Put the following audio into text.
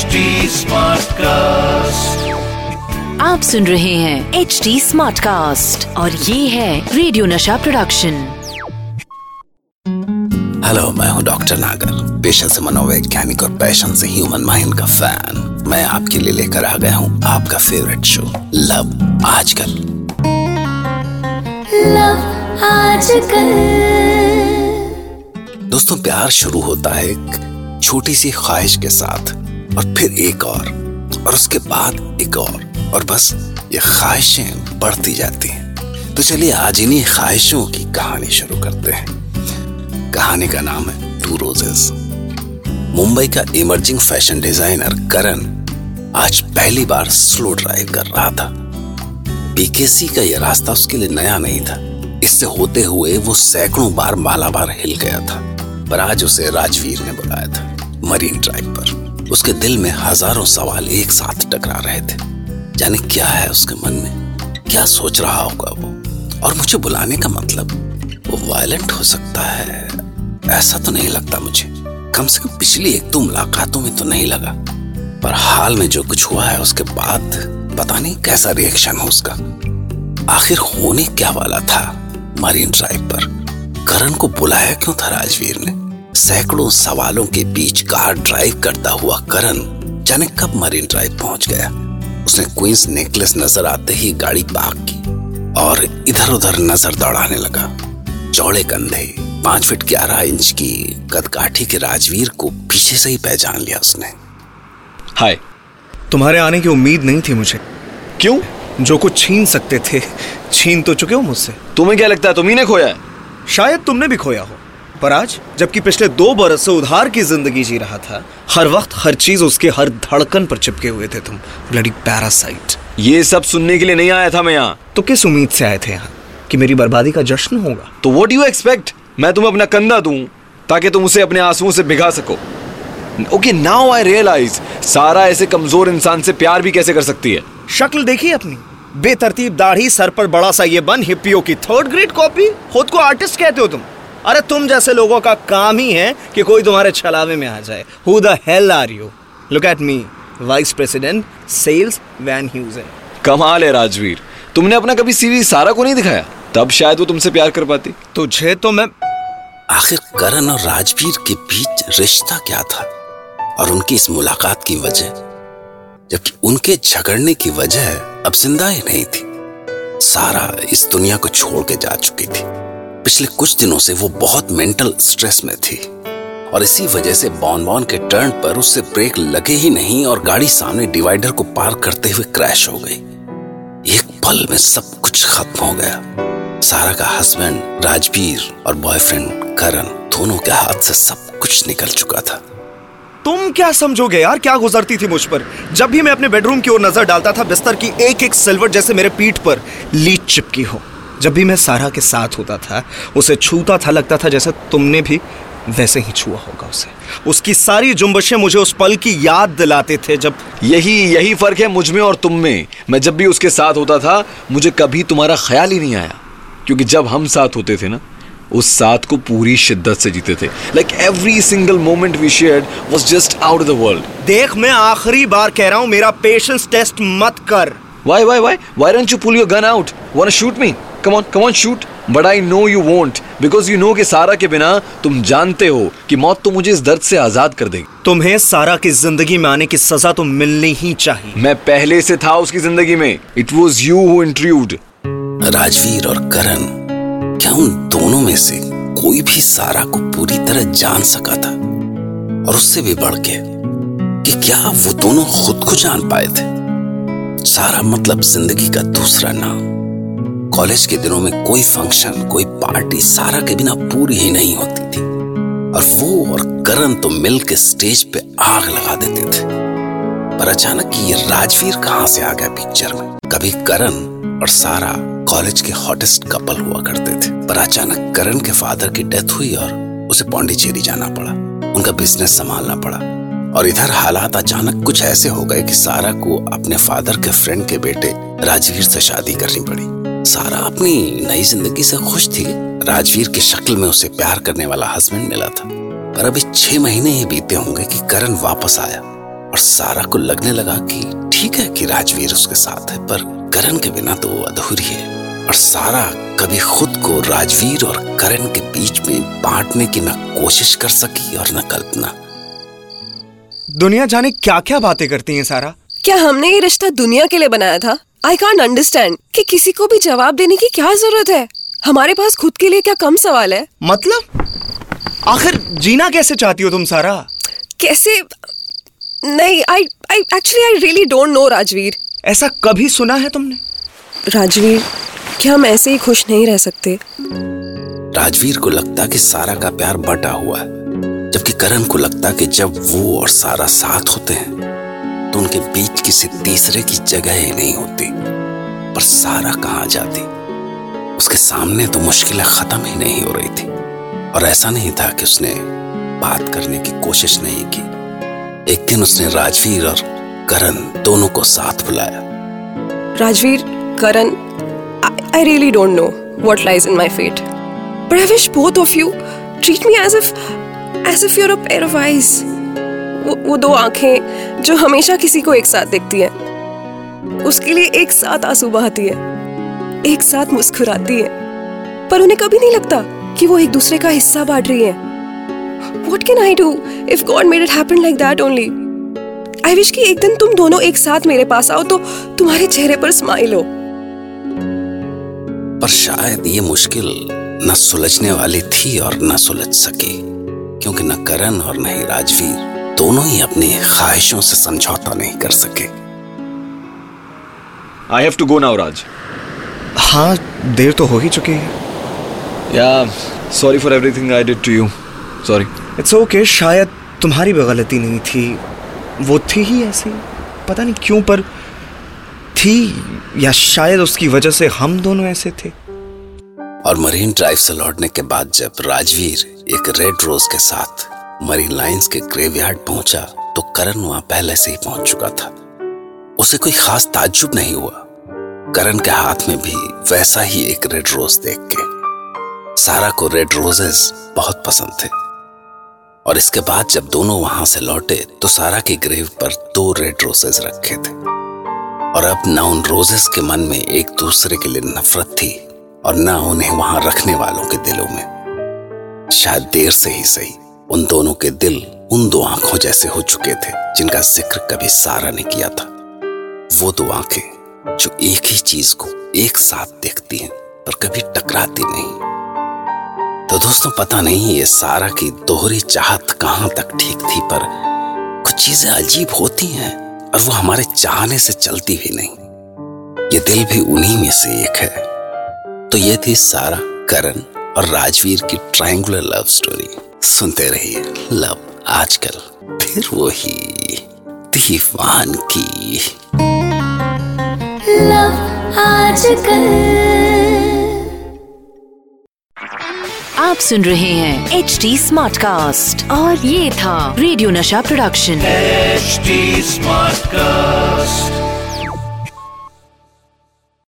HD cast आप सुन रहे हैं एच डी स्मार्ट कास्ट और ये है रेडियो नशा प्रोडक्शन हेलो मैं हूँ डॉक्टर नागर पेशा से मनोवैज्ञानिक और पैशन से ह्यूमन माइंड का फ़ैन मैं आपके लिए लेकर आ गया हूँ आपका फेवरेट शो लव आजकल. लव आजकल। दोस्तों प्यार शुरू होता है एक छोटी सी ख्वाहिश के साथ. और फिर एक और और उसके बाद एक और और बस ये ख्वाहिशें बढ़ती जाती हैं। तो चलिए आज इन्हीं ख्वाहिशों की कहानी शुरू करते हैं। कहानी का नाम है टू रोजेस। मुंबई का इमर्जिंग फ़ैशन डिज़ाइनर करण आज पहली बार स्लो ड्राइव कर रहा था। बीकेसी का यह रास्ता उसके लिए नया नहीं था। इससे होते हुए वो सैकड़ों बार मालाबार हिल गया था, पर आज उसे राजवीर ने बुलाया था, मरीन ड्राइव पर। उसके दिल में हज़ारों सवाल एक साथ टकरा रहे थे। जाने क्या है उसके मन में? क्या सोच रहा होगा वो? और मुझे बुलाने का मतलब? वो वायलेंट हो सकता है। ऐसा तो नहीं लगता मुझे। कम से कम पिछली एक दो मुलाकातों में तो नहीं लगा। पर हाल में जो कुछ हुआ है उसके बाद पता नहीं कैसा रिएक्शन हो उसका। आखिर होने क्या वाला था? मरीन ड्राइव पर। करण को बुलाया क्यों था राजवीर ने? सैकड़ों सवालों के बीच कार ड्राइव करता हुआ करण जाने कब मरीन ड्राइव पहुँच गया। उसने क्वींस नेकलेस नज़र आते ही गाड़ी पार्क की और इधर उधर नज़र दौड़ाने लगा। चौड़े कंधे पाँच फीट ग्यारह इंच की कदकाठी के राजवीर को पीछे से ही पहचान लिया उसने। हाय तुम्हारे आने की उम्मीद नहीं थी मुझे। क्यों? जो कुछ छीन सकते थे छीन तो चुके हो मुझसे। तुम्हें क्या लगता है तुम्ही ने खोया है? शायद तुमने भी खोया हो। पर आज जबकि पिछले दो बरस से उधार की ज़िंदगी जी रहा था हर वक्त हर चीज़ उसके हर धड़कन पर चिपके हुए थे तुम ब्लडी पैरासाइट ये सब सुनने के लिए नहीं आया था मैं यहाँ। तो किस उम्मीद से आए थे यहाँ कि मेरी बर्बादी का जश्न होगा? तो वॉट यू एक्सपेक्ट मैं तुम्हें अपना कंधा दूँ ताकि तुम उसे अपने आंसुओं से भिगा सको। ओके नाउ आई रियलाइज़ सारा ऐसे कमज़ोर इंसान से प्यार भी कैसे कर सकती है? शक्ल देखी अपनी? बेतरतीब दाढ़ी सर पर बड़ा सा ये बन हिप्पियों की थर्ड ग्रेड कॉपी खुद को आर्टिस्ट कहते हो तुम? अरे तुम जैसे लोगों का काम ही है कि कोई तुम्हारे छलावे में आ जाए। Who the hell are you look at me vice president sales Van ह्यूजन कमाल है राजवीर। तुमने अपना कभी सीवी सारा को नहीं दिखाया? तब शायद वो तुमसे प्यार कर पाती। तुझे तो मैं आखिर करण और राजवीर के बीच रिश्ता क्या था? और उनकी इस मुलाकात की वजह? जबकि उनके झगड़ने की वजह अब ज़िंदा ही नहीं थी। सारा इस दुनिया को छोड़ के जा चुकी थी। पिछले कुछ दिनों से वो बहुत मेंटल स्ट्रेस में थी। और इसी वजह से बॉन बॉन के टर्न पर उससे ब्रेक लगे ही नहीं और गाड़ी सामने डिवाइडर को पार करते हुए क्रैश हो गई। एक पल में सब कुछ खत्म हो गया। सारा का हस्बैंड राजवीर और बॉयफ्रेंड, करण दोनों के हाथ से सब कुछ निकल चुका था। तुम क्या समझोगे यार? क्या गुजरती थी मुझ पर? जब भी मैं अपने बेडरूम की ओर नज़र डालता था, बिस्तर की एक एक सिल्वर जैसे मेरे पीठ पर लीच चिपकी हो। जब भी मैं सारा के साथ होता था उसे छूता था लगता था जैसे तुमने भी वैसे ही छुआ होगा उसे उसकी सारी जुम्बशें मुझे उस पल की याद दिलाते थे जब यही यही फ़र्क है मुझमें और तुम में मैं जब भी उसके साथ होता था मुझे कभी तुम्हारा ख्याल ही नहीं आया क्योंकि जब हम साथ होते थे ना उस साथ को पूरी शिद्दत से जीते थे like every single moment we shared was just out of the world देख मैं आखिरी बार कह रहा हूँ मेरा पेशेंस टेस्ट मत कर Why, why, why? Why don't you pull your gun out? Wanna shoot me? Come on, come on, shoot. But I know you won't because you know कि सारा के बिना तुम जानते हो कि मौत तो मुझे इस दर्द से आज़ाद कर देगी। तुम्हें सारा की ज़िंदगी में आने की सजा तो मिलनी ही चाहिए। मैं पहले से था उसकी ज़िंदगी में। It was you who intrude Rajveer और करण क्या उन दोनों में से कोई भी सारा को पूरी तरह जान सका था? और उससे भी बढ़ के कि क्या वो दोनों खुद को जान पाए थे? सारा मतलब ज़िंदगी का दूसरा नाम। कॉलेज के दिनों में कोई फ़ंक्शन, कोई पार्टी सारा के बिना पूरी ही नहीं होती थी। और वो और करण तो मिल के स्टेज पे आग लगा देते थे। पर अचानक ये राजवीर कहाँ से आ गया पिक्चर में? कभी करण और सारा कॉलेज के हॉटेस्ट कपल हुआ करते थे। पर अचानक करण के फादर की डेथ हुई और उसे पौंडीचेरी जाना पड़ा। उनका बिज़नेस संभालना पड़ा। और इधर हालात अचानक कुछ ऐसे हो गए कि सारा को अपने फादर के फ्रेंड के बेटे राजवीर से शादी करनी पड़ी। सारा अपनी नई ज़िंदगी से खुश थी। राजवीर की शक्ल में उसे प्यार करने वाला हस्बैंड मिला था। पर अभी छह महीने ही बीते होंगे कि करण वापस आया और सारा को लगने लगा कि ठीक है कि राजवीर उसके साथ है पर करण के बिना तो वो अधूरी है। और सारा कभी खुद को राजवीर और करण के बीच में बांटने की न कोशिश कर सकी और न कल्पना। दुनिया जाने क्या क्या बातें करती है सारा? क्या हमने ये रिश्ता दुनिया के लिए बनाया था? आई कांट अंडरस्टैंड कि किसी को भी जवाब देने की क्या ज़रूरत है? हमारे पास खुद के लिए क्या कम सवाल है? मतलब? आखिर जीना कैसे चाहती हो तुम सारा? कैसे? नहीं I I actually I really don't know Rajveer. ऐसा कभी सुना है तुमने? राजवीर क्या हम ऐसे ही खुश नहीं रह सकते? राजवीर को लगता कि सारा का प्यार बटा हुआ है जबकि करण को लगता कि जब वो और सारा साथ होते हैं उनके बीच किसी तीसरे की जगह ही नहीं होती, पर सारा कहाँ जाती। उसके सामने तो मुश्किलें खत्म ही नहीं हो रही थी, और ऐसा नहीं था कि उसने बात करने की कोशिश नहीं की। एक दिन उसने राजवीर और करण दोनों को साथ बुलाया। Rajveer, Karan I really don't know what lies in my fate but I wish both of you treat me as if as if you're a pair of eyes वो, वो दो आँखें जो हमेशा किसी को एक साथ देखती है। उसके लिए एक साथ आँसू बहाती है एक साथ मुस्कुराती है। पर उन्हें कभी नहीं लगता कि वो एक दूसरे का हिस्सा बांट रही हैं। What can I do if God made it happen like that only? I wish कि एक दिन तुम दोनों एक साथ मेरे पास आओ तो तुम्हारे चेहरे पर स्माइल हो। पर शायद ये मुश्किल न सुलझने वाली थी और न सुलझ सकी क्योंकि न करण और न ही राजवीर। दोनों ही अपनी ख्वाहिशों से समझौता नहीं कर सके। I have to go now Raj हाँ देर तो हो ही चुकी है। Yeah sorry for everything I did to you sorry it's okay शायद तुम्हारी भी गलती नहीं थी। वो थी ही ऐसी। पता नहीं क्यों पर थी या शायद उसकी वजह से हम दोनों ऐसे थे। और मरीन ड्राइव से लौटने के बाद जब राजवीर एक रेड रोज के साथ मरीन लाइंस के ग्रेवयार्ड पहुँचा तो करण वहाँ पहले से ही पहुँच चुका था। उसे कोई खास ताज्जुब नहीं हुआ। करण के हाथ में भी वैसा ही एक रेड रोज देख के। सारा को रेड रोजेस बहुत पसंद थे। और इसके बाद जब दोनों वहाँ से लौटे तो सारा के ग्रेव पर दो रेड रोजेस रखे थे। और अब ना उन रोजेस के मन में एक दूसरे के लिए नफरत थी और ना उन्हें वहाँ रखने वालों के दिलों में। शायद देर से ही सही। उन दोनों के दिल उन दो आँखों जैसे हो चुके थे, जिनका ज़िक्र कभी सारा ने किया था। वो दो आँखें जो एक ही चीज़ को एक साथ देखती हैं, पर कभी टकराती नहीं। तो दोस्तों, पता नहीं ये सारा की दोहरी चाहत कहाँ तक ठीक थी, पर कुछ चीज़ें अजीब होती हैं, और वो हमारे चाहने से चलती भी नहीं। ये दिल भी उन्हीं में से एक है। तो ये थी सारा करण और राजवीर की ट्रायंगुलर लव स्टोरी। सुनते रहिए लव आजकल फिर वही दीवान की। लव आजकल। आप सुन रहे हैं एच डी स्मार्ट कास्ट और ये था रेडियो नशा प्रोडक्शन। HD smart Smartcast.